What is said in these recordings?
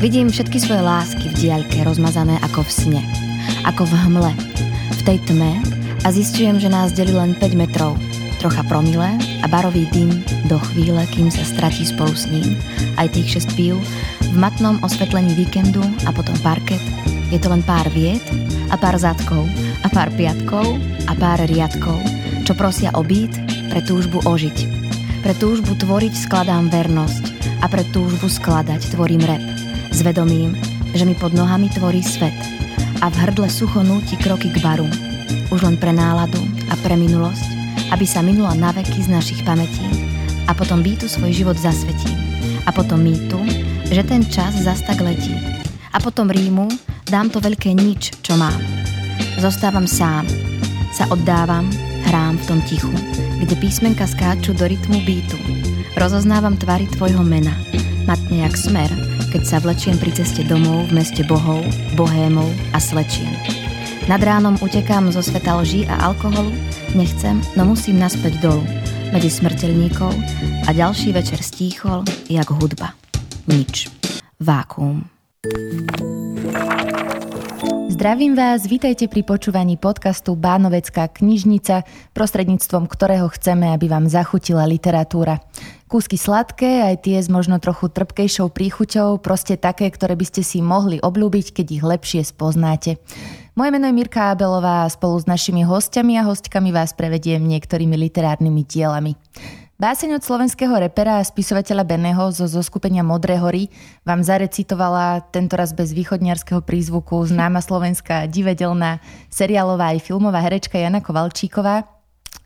Vidím všetky svoje lásky v diaľke rozmazané ako v sne, ako v hmle, v tej tme a zistujem, že nás delí len 5 metrov, trocha promile a barový dym do chvíle, kým sa stratí spolu s ním. Aj tých 6 pív v matnom osvetlení víkendu a potom parket. Je to len pár viet a pár zadkov a pár piatkov a pár riadkov, čo prosia o byt pre túžbu ožiť. Pre túžbu tvoriť skladám vernosť a pre túžbu skladať tvorím rep. S vedomím, že mi pod nohami tvorí svet a v hrdle sucho núti kroky k baru. Už len pre náladu a pre minulosť aby sa minula na veky z našich pamätí a potom býtu svoj život zasvetí. A potom mýtu, že ten čas zas tak letí. A potom rímu dám to veľké nič, čo mám. Zostávam sám, sa oddávam, hrám v tom tichu, kde písmenka skáču do rytmu býtu. Rozoznávam tvary tvojho mena, matne jak smer, keď sa vlečiem pri ceste domov v meste bohov, bohémov a slečien. Nad ránom utekám zo sveta lží a alkoholu Nechcem, no musím naspäť dolu, medzi smrteľníkov a ďalší večer stíchol, jak hudba. Nič. Vákuum. Zdravím vás, vítajte pri počúvaní podcastu Bánovecká knižnica, prostredníctvom ktorého chceme, aby vám zachutila literatúra. Kúsky sladké, aj tie s možno trochu trpkejšou príchuťou, proste také, ktoré by ste si mohli obľúbiť, keď ich lepšie spoznáte. Moje meno je Mirka Abelová a spolu s našimi hostiami a hostkami vás prevediem niektorými literárnymi dielami. Báseň od slovenského repera a spisovateľa Beného zo zoskupenia Modré hory vám zarecitovala tentoraz bez východniarského prízvuku známa slovenská divedelná, seriálová aj filmová herečka Jana Kovalčíková,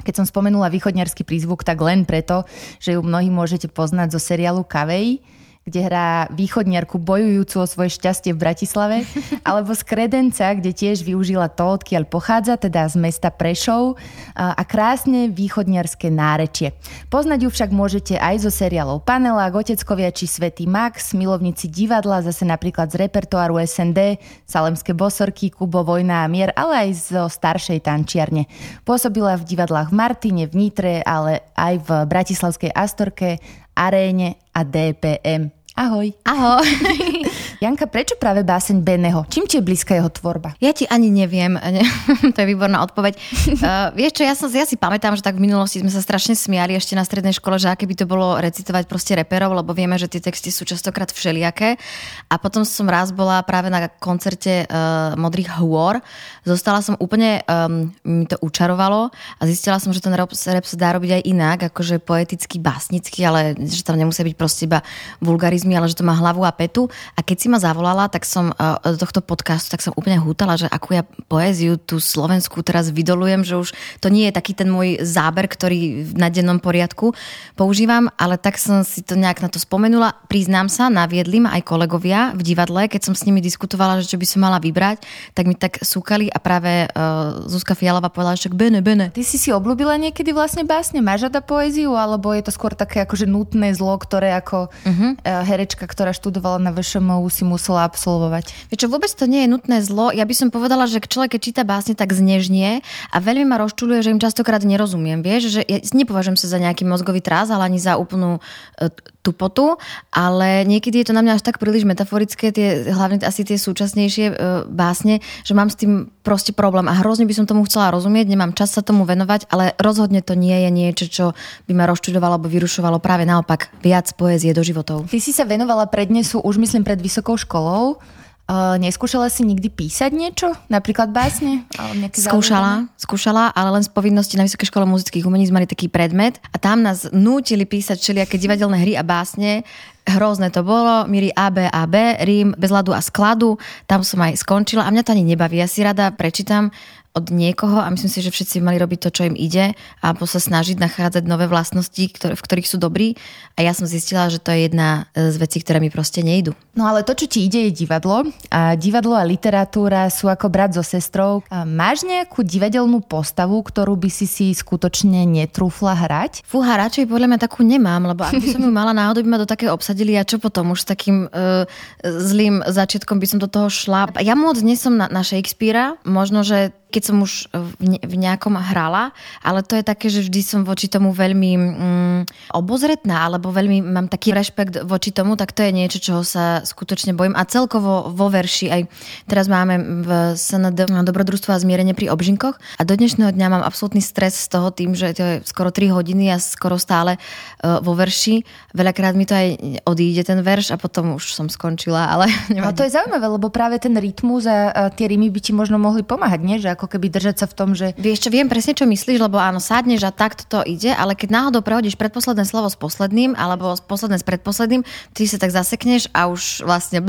keď som spomenula východniarský prízvuk, tak len preto, že ju mnohí môžete poznať zo seriálu Kavej, kde hrá východniarku bojujúcu o svoje šťastie v Bratislave, alebo z Kredenca, kde tiež využila to, odkiaľ pochádza, teda z mesta Prešov a krásne východniarské nárečie. Poznať ju však môžete aj zo seriálov Panelák, Oteckovia či Svetý Max, milovníci divadla, zase napríklad z repertoáru SND, Salemské bosorky, Kubo, Vojna a mier, ale aj zo staršej tančiarne. Pôsobila v divadlách v Martine, v Nitre, ale aj v Bratislavskej Astorke Aréne a DPM. Ahoj. Ahoj. Janka, prečo práve báseň Beného? Čím ti je blízka jeho tvorba? Ja ti ani neviem. to je výborná odpoveď. uh, vieš čo, ja, som, ja si pamätám, že tak v minulosti sme sa strašne smiali ešte na strednej škole, že aké by to bolo recitovať proste reperov, lebo vieme, že tie texty sú častokrát všelijaké. A potom som raz bola práve na koncerte uh, Modrých hôr. Zostala som úplne, um, mi to učarovalo a zistila som, že ten rap, rap sa dá robiť aj inak, akože poeticky, básnicky, ale že tam nemusí byť proste iba vulgarizm vulgarizmy, ale že to má hlavu a petu. A keď si ma zavolala, tak som do tohto podcastu, tak som úplne hútala, že akú ja poéziu tú Slovensku teraz vydolujem, že už to nie je taký ten môj záber, ktorý na dennom poriadku používam, ale tak som si to nejak na to spomenula. Priznám sa, naviedli ma aj kolegovia v divadle, keď som s nimi diskutovala, že čo by som mala vybrať, tak mi tak súkali a práve uh, Zuzka Fialová povedala, že bene, bene. Ty si si obľúbila niekedy vlastne básne? Máš rada poéziu, alebo je to skôr také akože nutné zlo, ktoré ako uh-huh. uh, herečka, ktorá študovala na VŠMU, si musela absolvovať. Vieš čo, vôbec to nie je nutné zlo. Ja by som povedala, že človek, keď číta básne, tak znežnie a veľmi ma rozčuluje, že im častokrát nerozumiem. Vieš, že ja nepovažujem sa za nejaký mozgový trás, ale ani za úplnú e, tupotu, ale niekedy je to na mňa až tak príliš metaforické, tie, hlavne asi tie súčasnejšie e, básne, že mám s tým proste problém a hrozne by som tomu chcela rozumieť, nemám čas sa tomu venovať, ale rozhodne to nie je niečo, čo by ma rozčudovalo alebo vyrušovalo práve naopak viac poézie do životov. Ty si sa venovala prednesu už myslím pred vysokou školou. Uh, neskúšala si nikdy písať niečo? Napríklad básne? Skúšala, skúšala, ale len z povinnosti na Vysokej škole muzických umení sme mali taký predmet a tam nás nútili písať všelijaké divadelné hry a básne. Hrozné to bolo, míry A, B, A, B, rím, bez ľadu a skladu. Tam som aj skončila a mňa to ani nebaví. Ja si rada prečítam od niekoho a myslím si, že všetci mali robiť to, čo im ide a sa snažiť nachádzať nové vlastnosti, ktoré, v ktorých sú dobrí. A ja som zistila, že to je jedna z vecí, ktoré mi proste nejdu. No ale to, čo ti ide, je divadlo. A divadlo a literatúra sú ako brat so sestrou. A máš nejakú divadelnú postavu, ktorú by si si skutočne netrúfla hrať? Fúha, radšej podľa mňa takú nemám, lebo ak by som ju mala náhodou, by ma do také obsadili a čo potom už s takým uh, zlým začiatkom by som do toho šla. Ja moc nie som na, na Shakespearea, možno, že keď som už v, ne, v nejakom hrala, ale to je také, že vždy som voči tomu veľmi mm, obozretná, alebo veľmi mám taký rešpekt voči tomu, tak to je niečo, čoho sa skutočne bojím. A celkovo vo verši, aj teraz máme v SND dobrodružstvo a zmierenie pri obžinkoch a do dnešného dňa mám absolútny stres z toho tým, že to je skoro 3 hodiny a skoro stále uh, vo verši. Veľakrát mi to aj odíde ten verš a potom už som skončila, ale... A to je zaujímavé, lebo práve ten rytmus a tie rímy by ti možno mohli pomáhať, nie? Že ako keby držať sa v tom, že... Vieš čo, viem presne, čo myslíš, lebo áno, sadneš a takto to ide, ale keď náhodou prehodíš predposledné slovo s posledným, alebo posledné s predposledným, ty sa tak zasekneš a už vlastne... uh,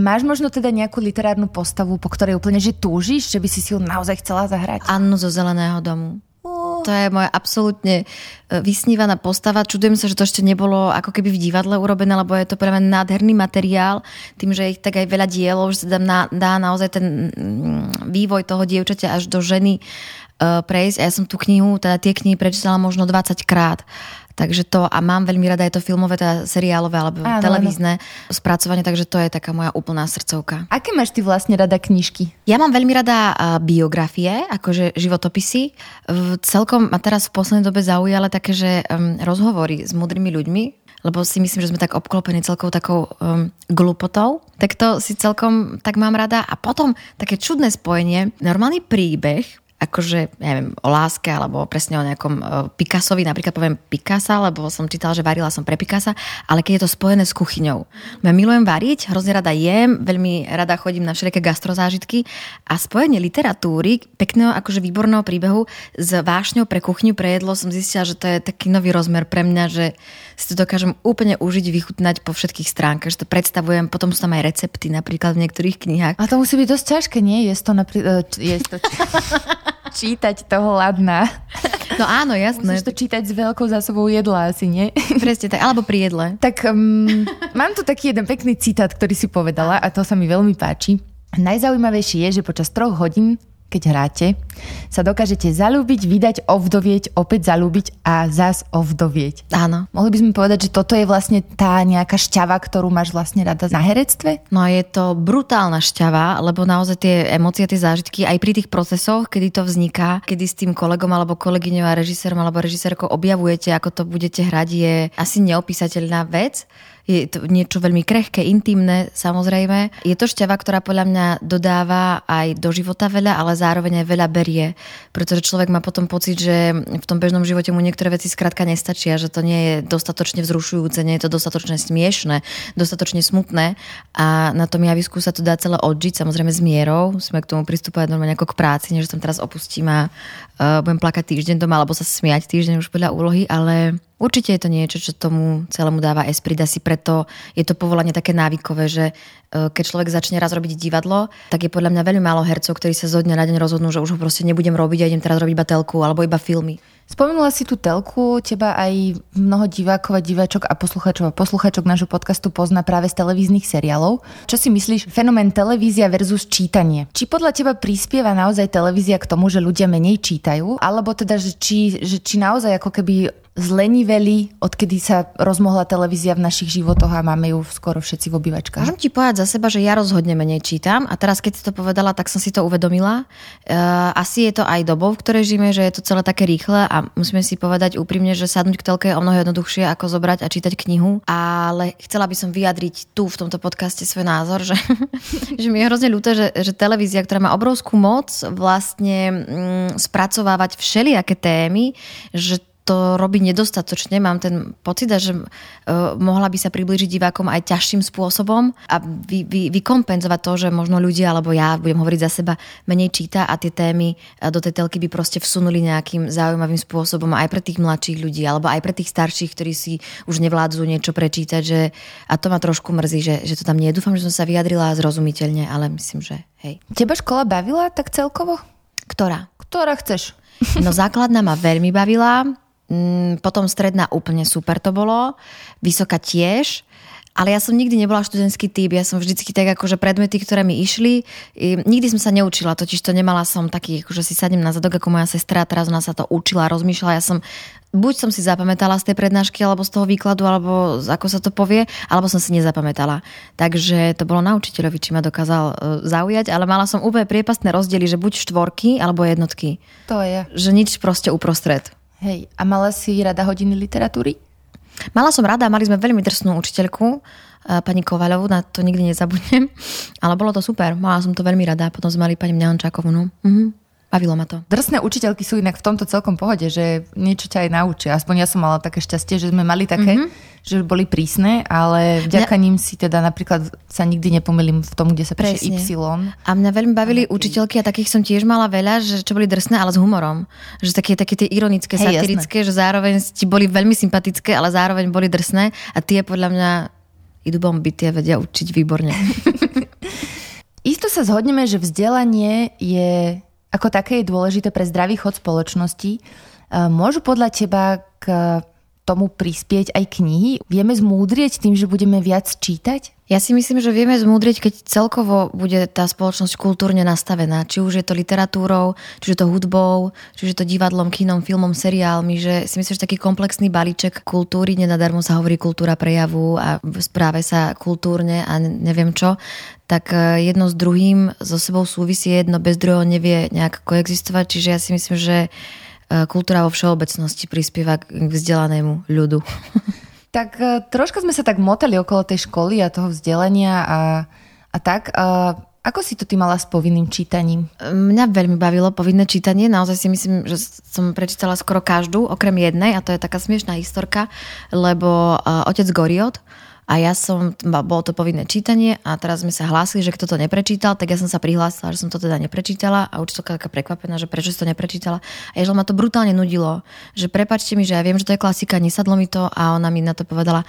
máš možno teda nejakú literárnu postavu, po ktorej úplne že túžiš, že by si si ju naozaj chcela zahrať? Annu zo Zeleného domu. To je moja absolútne e, vysnívaná postava. Čudujem sa, že to ešte nebolo ako keby v divadle urobené, lebo je to pre mňa nádherný materiál. Tým, že ich tak aj veľa dielov, že sa dá, dá naozaj ten mm, vývoj toho dievčaťa až do ženy e, prejsť. A ja som tú knihu, teda tie knihy prečítala možno 20 krát. Takže to, a mám veľmi rada, je to filmové, teda seriálové alebo áno, televízne áno. spracovanie, takže to je taká moja úplná srdcovka. Aké máš ty vlastne rada knižky? Ja mám veľmi rada biografie, akože životopisy. Celkom ma teraz v poslednej dobe zaujala také, že rozhovory s mudrými ľuďmi, lebo si myslím, že sme tak obklopení celkou takou um, glupotou, tak to si celkom tak mám rada. A potom také čudné spojenie, normálny príbeh, akože, ja neviem, o láske alebo presne o nejakom uh, Picassovi, napríklad poviem Picasa, lebo som čítala, že varila som pre Picasa, ale keď je to spojené s kuchyňou. Ja milujem variť, hrozne rada jem, veľmi rada chodím na všelijaké gastrozážitky a spojenie literatúry, pekného, akože výborného príbehu s vášňou pre kuchyňu, pre jedlo som zistila, že to je taký nový rozmer pre mňa, že si to dokážem úplne užiť, vychutnať po všetkých stránkach, že to predstavujem, potom sú tam aj recepty napríklad v niektorých knihách. A to musí byť dosť ťažké, nie? Je to napríklad... Je to... čítať toho ladna. No áno, jasné. Musíš to čítať s veľkou zásobou jedla asi, nie? Presne tak, alebo pri jedle. Tak um, mám tu taký jeden pekný citát, ktorý si povedala a to sa mi veľmi páči. Najzaujímavejšie je, že počas troch hodín keď hráte, sa dokážete zalúbiť, vydať, ovdovieť, opäť zalúbiť a zas ovdovieť. Áno. Mohli by sme povedať, že toto je vlastne tá nejaká šťava, ktorú máš vlastne rada na herectve? No je to brutálna šťava, lebo naozaj tie emócie, tie zážitky aj pri tých procesoch, kedy to vzniká, kedy s tým kolegom alebo kolegyňou a režisérom alebo režisérkou objavujete, ako to budete hrať, je asi neopísateľná vec je to niečo veľmi krehké, intimné, samozrejme. Je to šťava, ktorá podľa mňa dodáva aj do života veľa, ale zároveň aj veľa berie, pretože človek má potom pocit, že v tom bežnom živote mu niektoré veci skrátka nestačia, že to nie je dostatočne vzrušujúce, nie je to dostatočne smiešne, dostatočne smutné a na tom javisku sa to dá celé odžiť, samozrejme s mierou, musíme k tomu pristúpať normálne ako k práci, než som teraz opustím a uh, budem plakať týždeň doma alebo sa smiať týždeň už podľa úlohy, ale Určite je to niečo, čo tomu celému dáva esprit, asi preto je to povolanie také návykové, že e, keď človek začne raz robiť divadlo, tak je podľa mňa veľmi málo hercov, ktorí sa zo dňa na deň rozhodnú, že už ho proste nebudem robiť a idem teraz robiť iba telku alebo iba filmy. Spomenula si tú telku, teba aj mnoho divákov a diváčok a posluchačov a posluchačok nášho podcastu pozná práve z televíznych seriálov. Čo si myslíš, fenomén televízia versus čítanie? Či podľa teba prispieva naozaj televízia k tomu, že ľudia menej čítajú? Alebo teda, že či, že či naozaj ako keby zleniveli, odkedy sa rozmohla televízia v našich životoch a máme ju skoro všetci v obývačkách. Môžem ti povedať za seba, že ja rozhodne menej čítam a teraz keď si to povedala, tak som si to uvedomila. Uh, asi je to aj dobou, v ktorej žijeme, že je to celé také rýchle a musíme si povedať úprimne, že sadnúť k telke je o mnoho jednoduchšie ako zobrať a čítať knihu, ale chcela by som vyjadriť tu v tomto podcaste svoj názor, že, že mi je hrozne ľúto, že, že televízia, ktorá má obrovskú moc vlastne mm, spracovávať všelijaké témy, že to robí nedostatočne, mám ten pocit, že uh, mohla by sa priblížiť divákom aj ťažším spôsobom a vy, vy, vykompenzovať to, že možno ľudia, alebo ja budem hovoriť za seba, menej číta a tie témy e, do tej telky by proste vsunuli nejakým zaujímavým spôsobom aj pre tých mladších ľudí, alebo aj pre tých starších, ktorí si už nevládzu niečo prečítať, že, a to ma trošku mrzí, že, že to tam nie. Dúfam, že som sa vyjadrila zrozumiteľne, ale myslím, že hej. Teba škola bavila tak celkovo? Ktorá? Ktorá chceš. No základná ma veľmi bavila, potom stredná úplne super to bolo, vysoká tiež Ale ja som nikdy nebola študentský typ, ja som vždycky tak akože predmety, ktoré mi išli, nikdy som sa neučila, totiž to nemala som taký, akože si sadnem na zadok ako moja sestra, teraz ona sa to učila, rozmýšľala, ja som buď som si zapamätala z tej prednášky, alebo z toho výkladu, alebo ako sa to povie, alebo som si nezapamätala. Takže to bolo na učiteľovi, či ma dokázal e, zaujať, ale mala som úplne priepastné rozdiely, že buď štvorky, alebo jednotky. To je. Že nič proste uprostred. Hej, a mala si rada hodiny literatúry? Mala som rada, mali sme veľmi drsnú učiteľku, eh, pani Kovaľovú, na to nikdy nezabudnem, ale bolo to super, mala som to veľmi rada, potom sme mali pani Mňančákovú, no. Mhm. Bavilo ma to. Drsné učiteľky sú inak v tomto celkom pohode, že niečo ťa aj naučia. Aspoň ja som mala také šťastie, že sme mali také, mm-hmm. že boli prísne, ale vďaka mňa... ním si teda napríklad sa nikdy nepomýlim v tom, kde sa píše Y. A mňa veľmi bavili a učiteľky a takých som tiež mala veľa, že čo boli drsné, ale s humorom. Že také, také tie ironické, hey, satirické, jasné. že zároveň ti boli veľmi sympatické, ale zároveň boli drsné a tie podľa mňa idú bomby, tie vedia učiť výborne. Isto sa zhodneme, že vzdelanie je ako také je dôležité pre zdravý chod spoločnosti. E, môžu podľa teba k tomu prispieť aj knihy? Vieme zmúdrieť tým, že budeme viac čítať? Ja si myslím, že vieme zmúdriť, keď celkovo bude tá spoločnosť kultúrne nastavená. Či už je to literatúrou, či je to hudbou, či už je to divadlom, kinom, filmom, seriálmi. Že si myslím, že taký komplexný balíček kultúry, nenadarmo sa hovorí kultúra prejavu a správe sa kultúrne a neviem čo, tak e, jedno s druhým so sebou súvisí, jedno bez druhého nevie nejak koexistovať. Čiže ja si myslím, že e, kultúra vo všeobecnosti prispieva k vzdelanému ľudu. Tak e, troška sme sa tak motali okolo tej školy a toho vzdelania a, a tak. A ako si to ty mala s povinným čítaním? Mňa veľmi bavilo povinné čítanie. Naozaj si myslím, že som prečítala skoro každú, okrem jednej, a to je taká smiešná historka, lebo uh, otec Goriot, a ja som, bolo to povinné čítanie a teraz sme sa hlásili, že kto to neprečítal, tak ja som sa prihlásila, že som to teda neprečítala a učiteľka taká prekvapená, že prečo si to neprečítala. A ježiaľ ma to brutálne nudilo, že prepačte mi, že ja viem, že to je klasika, nesadlo mi to a ona mi na to povedala,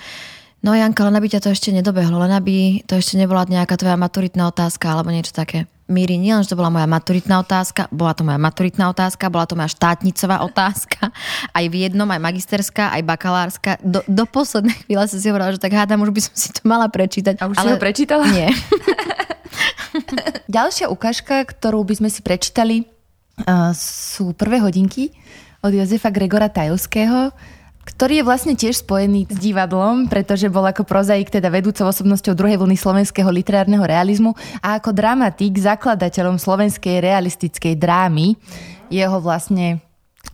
No Janka, len aby ťa to ešte nedobehlo, len aby to ešte nebola nejaká tvoja maturitná otázka alebo niečo také. Míri, nie len, že to bola moja maturitná otázka, bola to moja maturitná otázka, bola to moja štátnicová otázka, aj v jednom, aj magisterská, aj bakalárska. Do, do poslednej chvíle som si hovorila, že tak hádam, už by som si to mala prečítať. A už ale... si ho prečítala? Nie. Ďalšia ukážka, ktorú by sme si prečítali, uh, sú prvé hodinky od Jozefa Gregora Tajovského ktorý je vlastne tiež spojený s divadlom, pretože bol ako prozaik teda vedúcou osobnosťou druhej vlny slovenského literárneho realizmu a ako dramatik zakladateľom slovenskej realistickej drámy. Jeho vlastne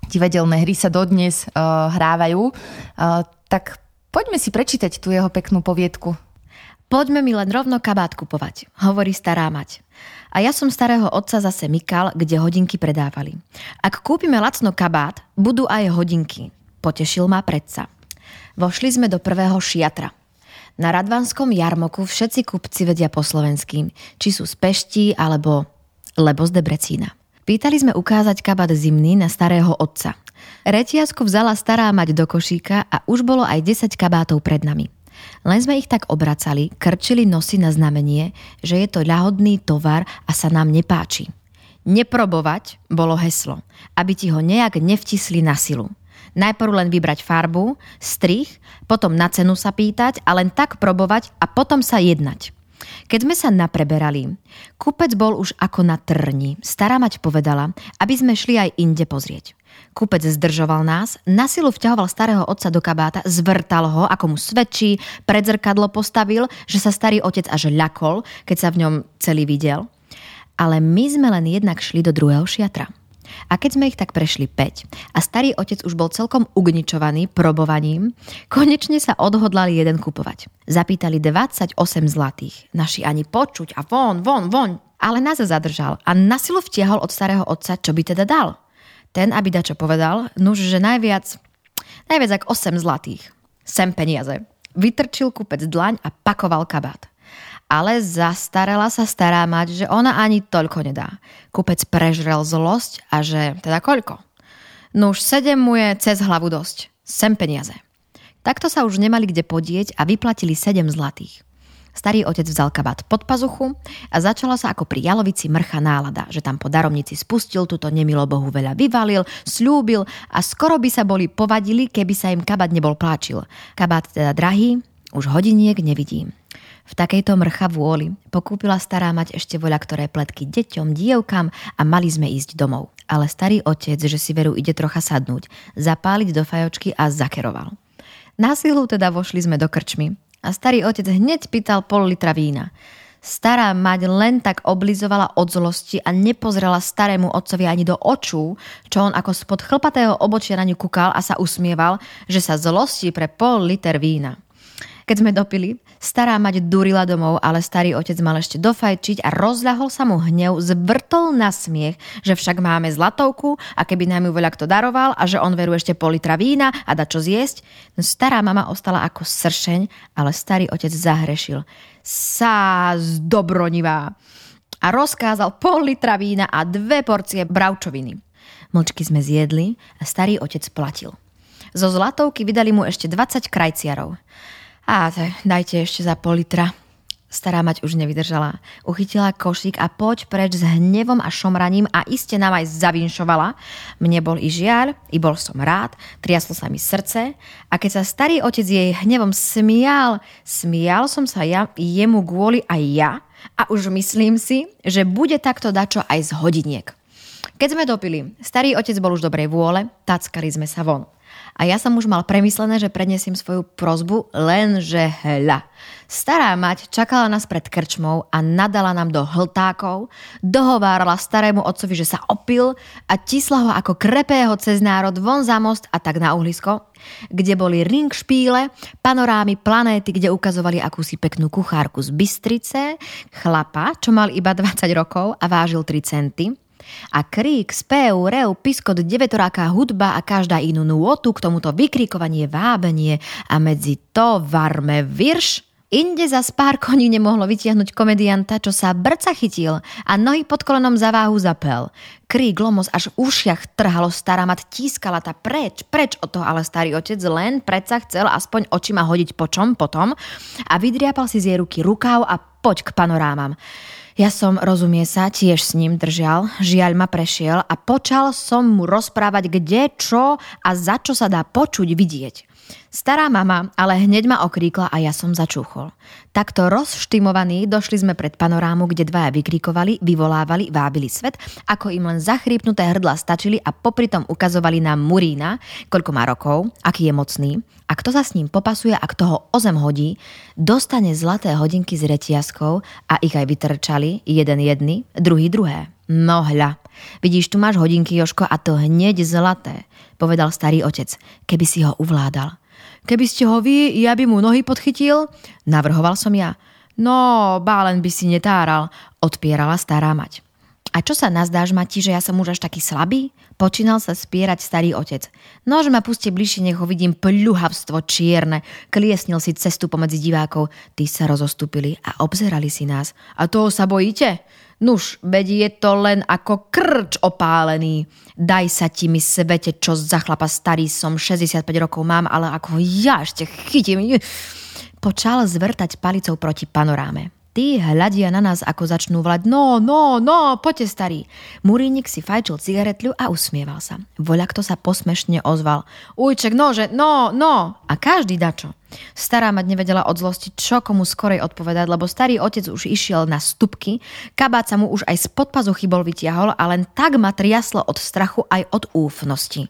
divadelné hry sa dodnes uh, hrávajú. Uh, tak poďme si prečítať tú jeho peknú poviedku. Poďme mi len rovno kabát kupovať, hovorí stará mať. A ja som starého otca zase mykal, kde hodinky predávali. Ak kúpime lacno kabát, budú aj hodinky. Potešil ma predsa. Vošli sme do prvého šiatra. Na Radvanskom jarmoku všetci kupci vedia po slovenským, či sú z Pešti alebo lebo z Debrecína. Pýtali sme ukázať kabát zimný na starého otca. Retiasku vzala stará mať do košíka a už bolo aj 10 kabátov pred nami. Len sme ich tak obracali, krčili nosy na znamenie, že je to ľahodný tovar a sa nám nepáči. Neprobovať bolo heslo, aby ti ho nejak nevtisli na silu. Najprv len vybrať farbu, strich, potom na cenu sa pýtať a len tak probovať a potom sa jednať. Keď sme sa napreberali, kupec bol už ako na trni. Stará mať povedala, aby sme šli aj inde pozrieť. Kupec zdržoval nás, na silu vťahoval starého otca do kabáta, zvrtal ho, ako mu svedčí, pred zrkadlo postavil, že sa starý otec až ľakol, keď sa v ňom celý videl. Ale my sme len jednak šli do druhého šiatra. A keď sme ich tak prešli 5 a starý otec už bol celkom ugničovaný probovaním, konečne sa odhodlali jeden kupovať. Zapýtali 28 zlatých. Naši ani počuť a von, von, von. Ale nás zadržal a na silu vtiahol od starého otca, čo by teda dal. Ten, aby dačo povedal, nuž, že najviac, najviac ako 8 zlatých. Sem peniaze. Vytrčil kupec dlaň a pakoval kabát ale zastarela sa stará mať, že ona ani toľko nedá. Kupec prežrel zlosť a že teda koľko? No už sedem mu je cez hlavu dosť. Sem peniaze. Takto sa už nemali kde podieť a vyplatili sedem zlatých. Starý otec vzal kabát pod pazuchu a začala sa ako pri jalovici mrcha nálada, že tam po daromnici spustil, túto nemilo Bohu veľa vyvalil, slúbil a skoro by sa boli povadili, keby sa im kabát nebol pláčil. Kabát teda drahý, Už hodiniek nevidím. V takejto mrcha vôli pokúpila stará mať ešte voľa ktoré pletky deťom, dievkam a mali sme ísť domov. Ale starý otec, že si veru ide trocha sadnúť, zapáliť do fajočky a zakeroval. Na silu teda vošli sme do krčmy a starý otec hneď pýtal pol litra vína. Stará mať len tak oblizovala od zlosti a nepozrela starému otcovi ani do očú, čo on ako spod chlpatého obočia na ňu kúkal a sa usmieval, že sa zlosti pre pol liter vína. Keď sme dopili, stará mať durila domov, ale starý otec mal ešte dofajčiť a rozľahol sa mu hnev, zvrtol na smiech, že však máme zlatovku a keby nám ju veľa kto daroval a že on veru ešte pol litra vína a da čo zjesť. No stará mama ostala ako sršeň, ale starý otec zahrešil. Sá zdobronivá. A rozkázal pol litra vína a dve porcie bravčoviny. Mlčky sme zjedli a starý otec platil. Zo zlatovky vydali mu ešte 20 krajciarov. A dajte ešte za pol litra. Stará mať už nevydržala. Uchytila košík a poď preč s hnevom a šomraním a iste nám aj zavinšovala. Mne bol i žiaľ, i bol som rád, triaslo sa mi srdce a keď sa starý otec jej hnevom smial, smial som sa ja jemu kvôli aj ja a už myslím si, že bude takto dačo aj z hodiniek. Keď sme dopili, starý otec bol už dobrej vôle, tackali sme sa von. A ja som už mal premyslené, že prednesím svoju prozbu, lenže hľa. Stará mať čakala nás pred krčmou a nadala nám do hltákov, dohovárala starému otcovi, že sa opil a tisla ho ako krepého cez národ von za most a tak na uhlisko, kde boli ring špíle, panorámy planéty, kde ukazovali akúsi peknú kuchárku z Bystrice, chlapa, čo mal iba 20 rokov a vážil 3 centy, a krík, spev, reu, piskot, devetoráká hudba a každá inú nôtu k tomuto vykrikovanie, vábenie a medzi to varme virš, Inde za pár koní nemohlo vytiahnuť komedianta, čo sa brca chytil a nohy pod kolenom za váhu zapel. Krík, lomos až v ušiach trhalo stará mat, tískala ta preč, preč od toho, ale starý otec len predsa chcel aspoň očima hodiť po čom potom a vydriapal si z jej ruky rukáv a poď k panorámam. Ja som, rozumie sa, tiež s ním držal, žiaľ ma prešiel a počal som mu rozprávať, kde, čo a za čo sa dá počuť, vidieť. Stará mama ale hneď ma okríkla a ja som začúchol. Takto rozštimovaní došli sme pred panorámu, kde dvaja vykrikovali, vyvolávali, vábili svet, ako im len zachrípnuté hrdla stačili a popri tom ukazovali nám Murína, koľko má rokov, aký je mocný a kto sa s ním popasuje a kto ho o zem hodí, dostane zlaté hodinky s retiaskou a ich aj vytrčali, jeden jedny, druhý druhé. No hľa, vidíš, tu máš hodinky, Joško, a to hneď zlaté, povedal starý otec, keby si ho uvládal. Keby ste ho vy, ja by mu nohy podchytil? Navrhoval som ja. No, bálen by si netáral, odpierala stará mať. A čo sa nazdáš, Mati, že ja som už až taký slabý? Počínal sa spierať starý otec. Nož ma puste bližšie, nech ho vidím pľuhavstvo čierne. Kliesnil si cestu pomedzi divákov. Tí sa rozostúpili a obzerali si nás. A toho sa bojíte? Nuž, veď je to len ako krč opálený. Daj sa ti mi svete, čo za chlapa starý som, 65 rokov mám, ale ako ja ešte chytím. Počal zvrtať palicou proti panoráme. Tí hľadia na nás, ako začnú vlať no, no, no, poďte starý. Murínik si fajčil cigaretľu a usmieval sa. Voľakto sa posmešne ozval. Ujček, nože, no, no. A každý dačo. Stará mať nevedela od zlosti, čo komu skorej odpovedať, lebo starý otec už išiel na stupky, kabát sa mu už aj spod pazuchy bol vytiahol a len tak ma triaslo od strachu aj od úfnosti.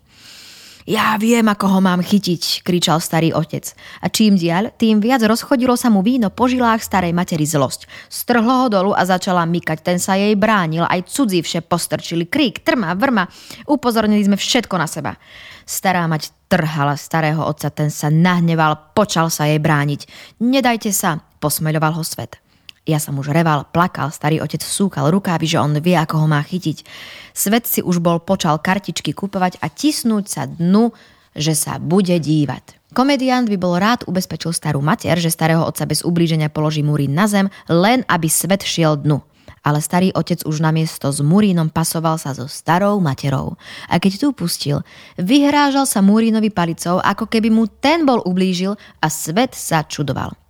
Ja viem, ako ho mám chytiť, kričal starý otec. A čím diaľ, tým viac rozchodilo sa mu víno po žilách starej materi zlosť. Strhlo ho dolu a začala mykať, ten sa jej bránil, aj cudzí vše postrčili, krík, trma, vrma. Upozornili sme všetko na seba. Stará mať trhala starého otca, ten sa nahneval, počal sa jej brániť. Nedajte sa, posmeľoval ho svet. Ja som už reval, plakal, starý otec súkal rukávy, že on vie, ako ho má chytiť. Svet si už bol počal kartičky kupovať a tisnúť sa dnu, že sa bude dívať. Komediant by bol rád ubezpečil starú mater, že starého otca bez ublíženia položí Murín na zem, len aby svet šiel dnu. Ale starý otec už na miesto s Murínom pasoval sa so starou materou. A keď tu pustil, vyhrážal sa Murínovi palicou, ako keby mu ten bol ublížil a svet sa čudoval.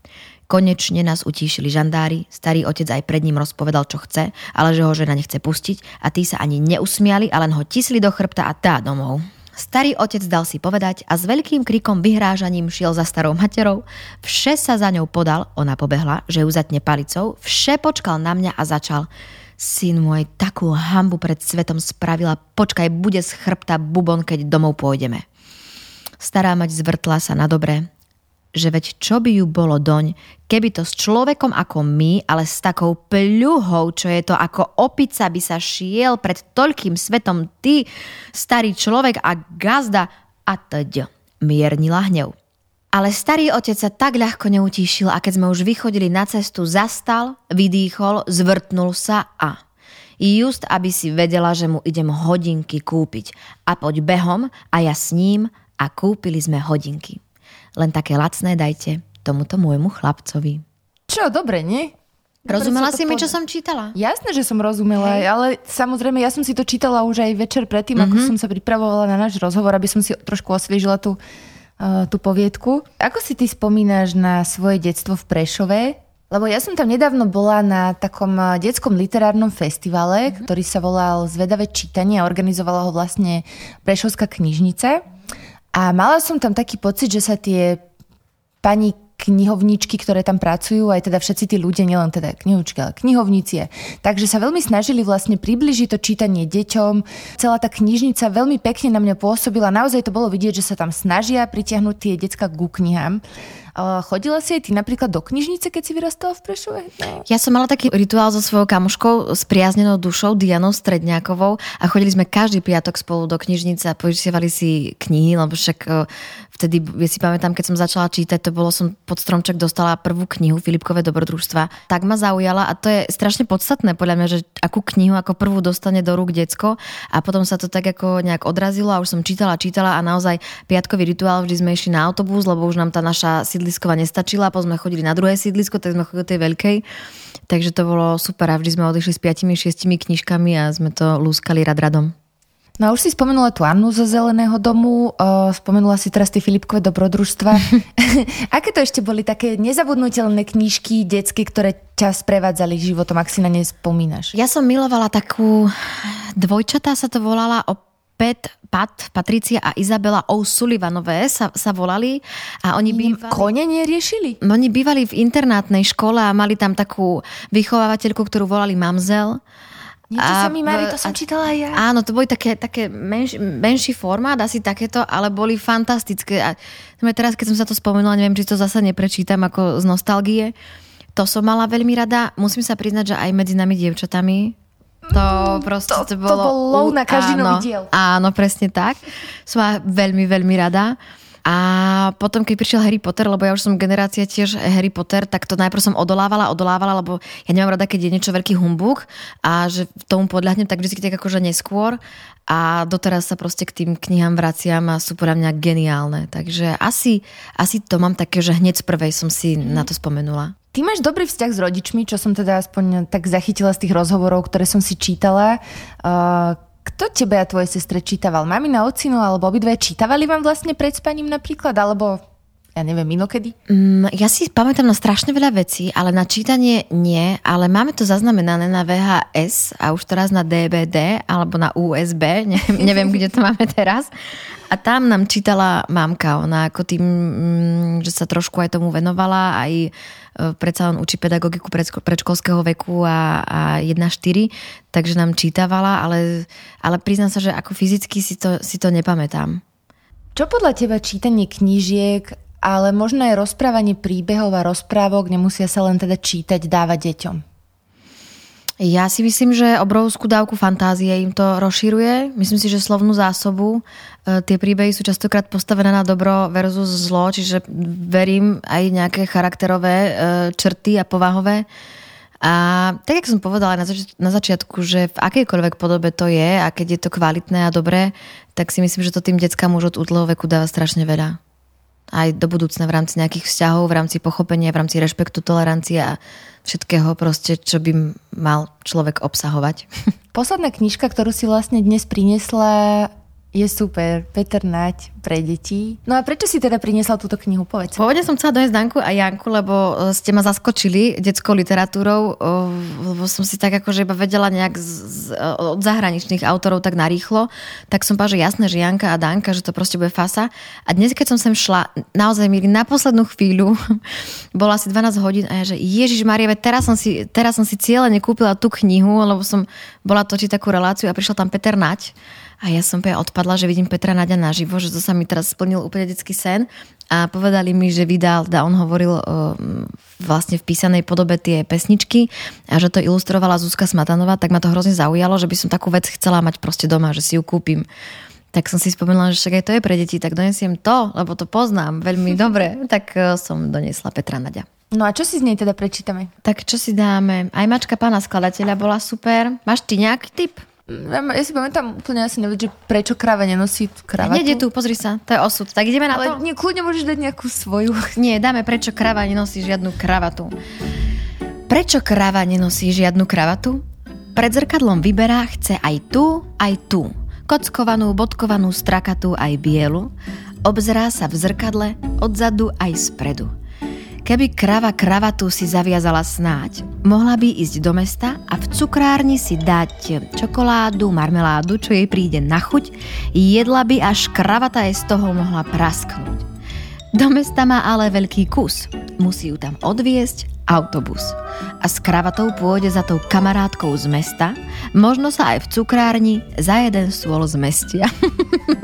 Konečne nás utíšili žandári, starý otec aj pred ním rozpovedal, čo chce, ale že ho žena nechce pustiť a tí sa ani neusmiali a len ho tisli do chrbta a tá domov. Starý otec dal si povedať a s veľkým krikom vyhrážaním šiel za starou materou. Vše sa za ňou podal, ona pobehla, že ju zatne palicou, vše počkal na mňa a začal. Syn môj, takú hambu pred svetom spravila, počkaj, bude z chrbta bubon, keď domov pôjdeme. Stará mať zvrtla sa na dobré, že veď čo by ju bolo doň, keby to s človekom ako my, ale s takou pľuhou, čo je to ako opica by sa šiel pred toľkým svetom ty, starý človek a gazda a tď. Miernila hnev. Ale starý otec sa tak ľahko neutíšil a keď sme už vychodili na cestu, zastal, vydýchol, zvrtnul sa a... Just, aby si vedela, že mu idem hodinky kúpiť. A poď behom a ja s ním a kúpili sme hodinky. Len také lacné dajte tomuto môjmu chlapcovi. Čo, dobre, nie? Dobre rozumela si mi, čo som čítala? Jasné, že som rozumela, Hej. ale samozrejme, ja som si to čítala už aj večer predtým, mm-hmm. ako mhm. som sa pripravovala na náš rozhovor, aby som si trošku osviežila tú, uh, tú poviedku. Ako si ty spomínaš na svoje detstvo v Prešove? Lebo ja som tam nedávno bola na takom detskom literárnom festivale, mm-hmm. ktorý sa volal Zvedavé čítanie a organizovala ho vlastne Prešovská knižnica. A mala som tam taký pocit, že sa tie pani knihovničky, ktoré tam pracujú, aj teda všetci tí ľudia, nielen teda knihovničky, ale knihovnicie. Takže sa veľmi snažili vlastne približiť to čítanie deťom. Celá tá knižnica veľmi pekne na mňa pôsobila. Naozaj to bolo vidieť, že sa tam snažia pritiahnuť tie decka ku knihám. Chodila si aj ty napríklad do knižnice, keď si vyrastala v Prešove? No. Ja som mala taký rituál so svojou kamoškou, s priaznenou dušou, Dianou Stredňákovou a chodili sme každý piatok spolu do knižnice a požičiavali si knihy, lebo však e, vtedy, ja si pamätám, keď som začala čítať, to bolo, som pod stromček dostala prvú knihu Filipkové dobrodružstva. Tak ma zaujala a to je strašne podstatné podľa mňa, že akú knihu ako prvú dostane do rúk decko a potom sa to tak ako nejak odrazilo a už som čítala, čítala a naozaj piatkový rituál vždy sme išli na autobus, lebo už nám tá naša sídliskova nestačila, potom sme chodili na druhé sídlisko, tak sme chodili tej veľkej. Takže to bolo super a vždy sme odišli s 5-6 knižkami a sme to lúskali rad radom. No a už si spomenula tú Annu zo Zeleného domu, spomenula si teraz tie Filipkové dobrodružstva. Aké to ešte boli také nezabudnutelné knižky detsky, ktoré ťa sprevádzali životom, ak si na ne spomínaš? Ja som milovala takú dvojčatá sa to volala o Pet, Pat, Patricia a Izabela O'Sullivanové sa, sa volali a oni bývali... Kone neriešili? Oni bývali v internátnej škole a mali tam takú vychovávateľku, ktorú volali Mamzel. Niečo a, sa mi marí, to som a, čítala aj ja. Áno, to boli také, také menš, menší formát, asi takéto, ale boli fantastické. A teraz, keď som sa to spomenula, neviem, či to zase neprečítam ako z nostalgie. To som mala veľmi rada. Musím sa priznať, že aj medzi nami dievčatami to proste to, to bolo... To bol lov na každý áno, nový diel. Áno, presne tak. Som veľmi, veľmi rada. A potom, keď prišiel Harry Potter, lebo ja už som generácia tiež Harry Potter, tak to najprv som odolávala, odolávala, lebo ja nemám rada, keď je niečo veľký humbuk a že tomu podľahnem tak vždy tak akože neskôr a doteraz sa proste k tým knihám vraciam a sú podľa mňa geniálne. Takže asi, asi to mám také, že hneď z prvej som si na to spomenula. Ty máš dobrý vzťah s rodičmi, čo som teda aspoň tak zachytila z tých rozhovorov, ktoré som si čítala. Uh, kto tebe a tvoje sestre čítaval? Mamina, ocino alebo obidve čítavali vám vlastne pred spaním napríklad? Alebo ja neviem, inokedy? Mm, ja si pamätám na strašne veľa vecí, ale na čítanie nie, ale máme to zaznamenané na VHS a už teraz na DVD alebo na USB, neviem, neviem kde to máme teraz. A tam nám čítala mamka, ona ako tým, mm, že sa trošku aj tomu venovala, aj predsa on učí pedagogiku predškolského veku a, a 1-4, takže nám čítavala, ale, ale priznám sa, že ako fyzicky si to, si to nepamätám. Čo podľa teba čítanie knížiek, ale možno aj rozprávanie príbehov a rozprávok nemusia sa len teda čítať, dávať deťom? Ja si myslím, že obrovskú dávku fantázie im to rozširuje. Myslím si, že slovnú zásobu. E, tie príbehy sú častokrát postavené na dobro versus zlo, čiže verím aj nejaké charakterové e, črty a povahové. A tak, jak som povedala na, zač- na začiatku, že v akejkoľvek podobe to je a keď je to kvalitné a dobré, tak si myslím, že to tým deckám už od útleho veku dáva strašne veľa. Aj do budúcna v rámci nejakých vzťahov, v rámci pochopenia, v rámci rešpektu, tolerancie a všetkého proste, čo by mal človek obsahovať. Posledná knižka, ktorú si vlastne dnes priniesla, Je super, Peter Nať pre deti. No a prečo si teda priniesla túto knihu, povedz? Pôvodne som chcela dojsť Danku a Janku, lebo e, ste ma zaskočili detskou literatúrou, e, lebo som si tak akože iba vedela nejak z, z, od zahraničných autorov tak narýchlo, tak som povedala, že jasné, že Janka a Danka, že to proste bude fasa. A dnes, keď som sem šla, naozaj mi na poslednú chvíľu, bolo asi 12 hodín a ja, že Ježiš Maria, teraz som si, teraz som si cieľene kúpila tú knihu, lebo som bola točiť takú reláciu a prišiel tam Peter Nať a ja som úplne odpadla, že vidím Petra Naďa naživo, že to sa mi teraz splnil úplne detský sen. A povedali mi, že vydal, da on hovoril uh, vlastne v písanej podobe tie pesničky a že to ilustrovala Zuzka Smatanová, tak ma to hrozne zaujalo, že by som takú vec chcela mať proste doma, že si ju kúpim. Tak som si spomenula, že však aj to je pre deti, tak donesiem to, lebo to poznám veľmi dobre. Tak uh, som doniesla Petra Naďa. No a čo si z nej teda prečítame? Tak čo si dáme? Aj mačka pána skladateľa bola super. Máš ty nejaký tip? Ja si pamätám úplne asi nevedieť, že prečo kráva nenosí kravatu. Nede tu, pozri sa, to je osud. Tak ideme na Ale to? nie, kľudne môžeš dať nejakú svoju. Nie, dáme prečo kráva nenosí žiadnu kravatu. Prečo kráva nenosí žiadnu kravatu? Pred zrkadlom vyberá, chce aj tu, aj tu. Kockovanú, bodkovanú, strakatú, aj bielu. Obzerá sa v zrkadle, odzadu aj spredu. Keby krava kravatu si zaviazala snáď, mohla by ísť do mesta a v cukrárni si dať čokoládu, marmeládu, čo jej príde na chuť, jedla by až kravata jej z toho mohla prasknúť. Do mesta má ale veľký kus. Musí ju tam odviesť autobus. A s kravatou pôjde za tou kamarátkou z mesta, možno sa aj v cukrárni za jeden stôl zmestia.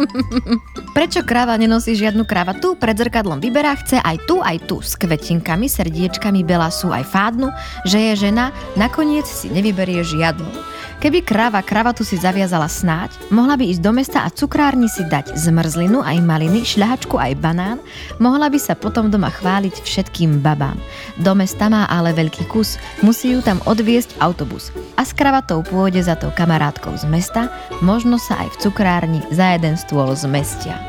Prečo kráva nenosí žiadnu kravatu? Pred zrkadlom vyberá, chce aj tu, aj tu s kvetinkami, srdiečkami, bela aj fádnu, že je žena, nakoniec si nevyberie žiadnu. Keby kráva kravatu si zaviazala snáď, mohla by ísť do mesta a cukrárni si dať zmrzlinu aj maliny, šľahačku aj banán, mohla by sa potom doma chváliť všetkým babám. Do mesta má ale veľký kus, musí ju tam odviesť autobus. A s kravatou pôjde za tou kamarátkou z mesta, možno sa aj v cukrárni za jeden stôl zmestia.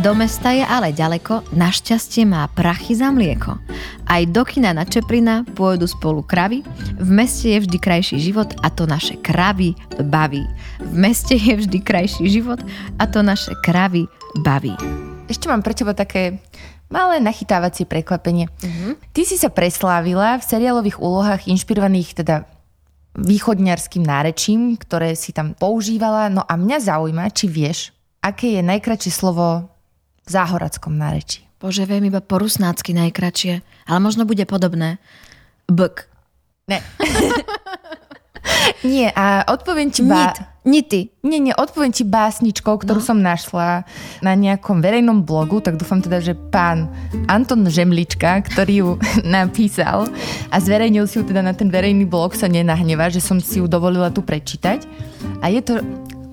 Do mesta je ale ďaleko, našťastie má prachy za mlieko. Aj do kina na Čeprina pôjdu spolu kravy, v meste je vždy krajší život a to naše kravy baví. V meste je vždy krajší život a to naše kravy baví. Ešte mám pre teba také malé nachytávacie prekvapenie. Uh-huh. Ty si sa preslávila v seriálových úlohách inšpirovaných teda východňarským nárečím, ktoré si tam používala. No a mňa zaujíma, či vieš, aké je najkračšie slovo v záhorackom nárečí. Bože, viem iba po rusnácky najkračšie, ale možno bude podobné. Bk. Ne. nie, a odpoviem ti... Ba- Nity. Nie, nie, odpoviem ti básničkou, ktorú no. som našla na nejakom verejnom blogu, tak dúfam teda, že pán Anton Žemlička, ktorý ju napísal a zverejnil si ju teda na ten verejný blog, sa nenahneva, že som si ju dovolila tu prečítať. A je to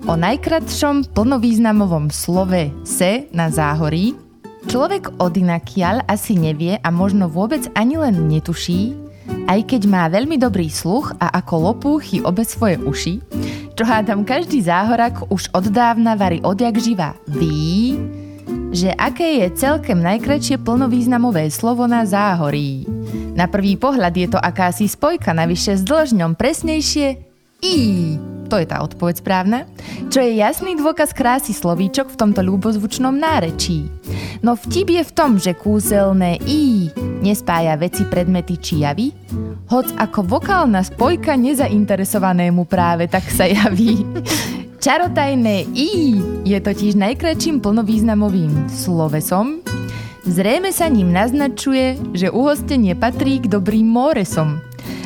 o najkratšom plnovýznamovom slove se na záhorí. Človek odinakiaľ asi nevie a možno vôbec ani len netuší, aj keď má veľmi dobrý sluch a ako lopúchy obe svoje uši, čo hádam každý záhorak už od dávna varí odjak živa ví, že aké je celkem najkračšie plnovýznamové slovo na záhorí. Na prvý pohľad je to akási spojka, navyše s dlžňom presnejšie I. To je tá odpoveď správna. Čo je jasný dôkaz krásy slovíčok v tomto ľúbozvučnom nárečí. No vtip je v tom, že kúzelné I nespája veci, predmety či javy, hoc ako vokálna spojka nezainteresovanému práve tak sa javí. Čarotajné I je totiž najkračším plnovýznamovým slovesom, Zrejme sa ním naznačuje, že uhostenie patrí k dobrým móresom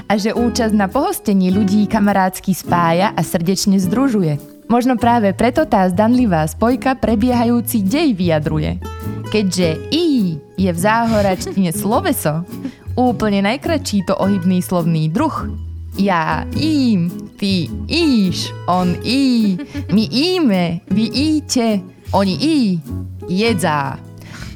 a že účasť na pohostení ľudí kamarátsky spája a srdečne združuje. Možno práve preto tá zdanlivá spojka prebiehajúci dej vyjadruje. Keďže I je v záhoračtine sloveso, úplne najkračší to ohybný slovný druh. Ja im, ty íš, on í, my íme, vy íte, oni í, jedzá.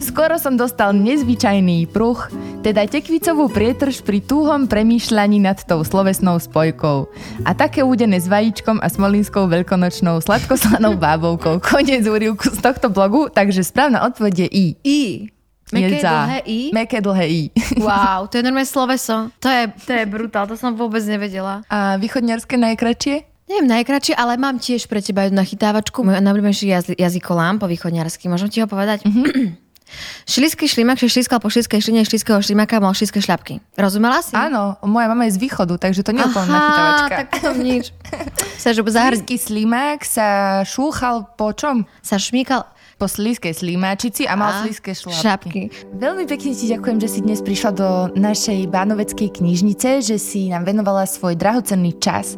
Skoro som dostal nezvyčajný pruh, teda tekvicovú prietrž pri túhom premýšľaní nad tou slovesnou spojkou. A také údené s vajíčkom a smolinskou veľkonočnou sladkoslanou bábovkou. Konec úrivku z tohto blogu, takže správna odpoveď je I. I. Meké dlhé I? Meké dlhé I. Wow, to je normálne sloveso. To je, to je brutál, to som vôbec nevedela. A východňarské najkračšie? Neviem najkračšie, ale mám tiež pre teba jednu nachytávačku. Môj najobľúbenejší jaz- jazykolám po východňarsky. Môžem ti ho povedať? Mm-hmm. Šliský šlimak, že šliskal po šliskej šline šliského šlimaka, mal šliské šľapky. Rozumela si? Áno, moja mama je z východu, takže to nie je úplne nachytávačka. tak to nič. Sa, že Šliský slimak sa šúchal po čom? Sa šmíkal po slízkej slimáčici a mal slízke šlapky. šlapky. Veľmi pekne ti ďakujem, že si dnes prišla do našej Bánoveckej knižnice, že si nám venovala svoj drahocenný čas,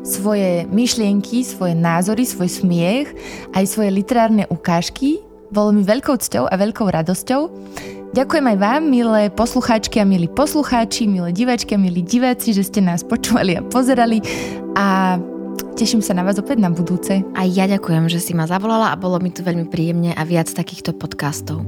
svoje myšlienky, svoje názory, svoj smiech, aj svoje literárne ukážky. Bolo mi veľkou cťou a veľkou radosťou. Ďakujem aj vám, milé poslucháčky a milí poslucháči, milé divačky a milí diváci, že ste nás počúvali a pozerali a Teším sa na vás opäť na budúce. A ja ďakujem, že si ma zavolala a bolo mi tu veľmi príjemne a viac takýchto podcastov.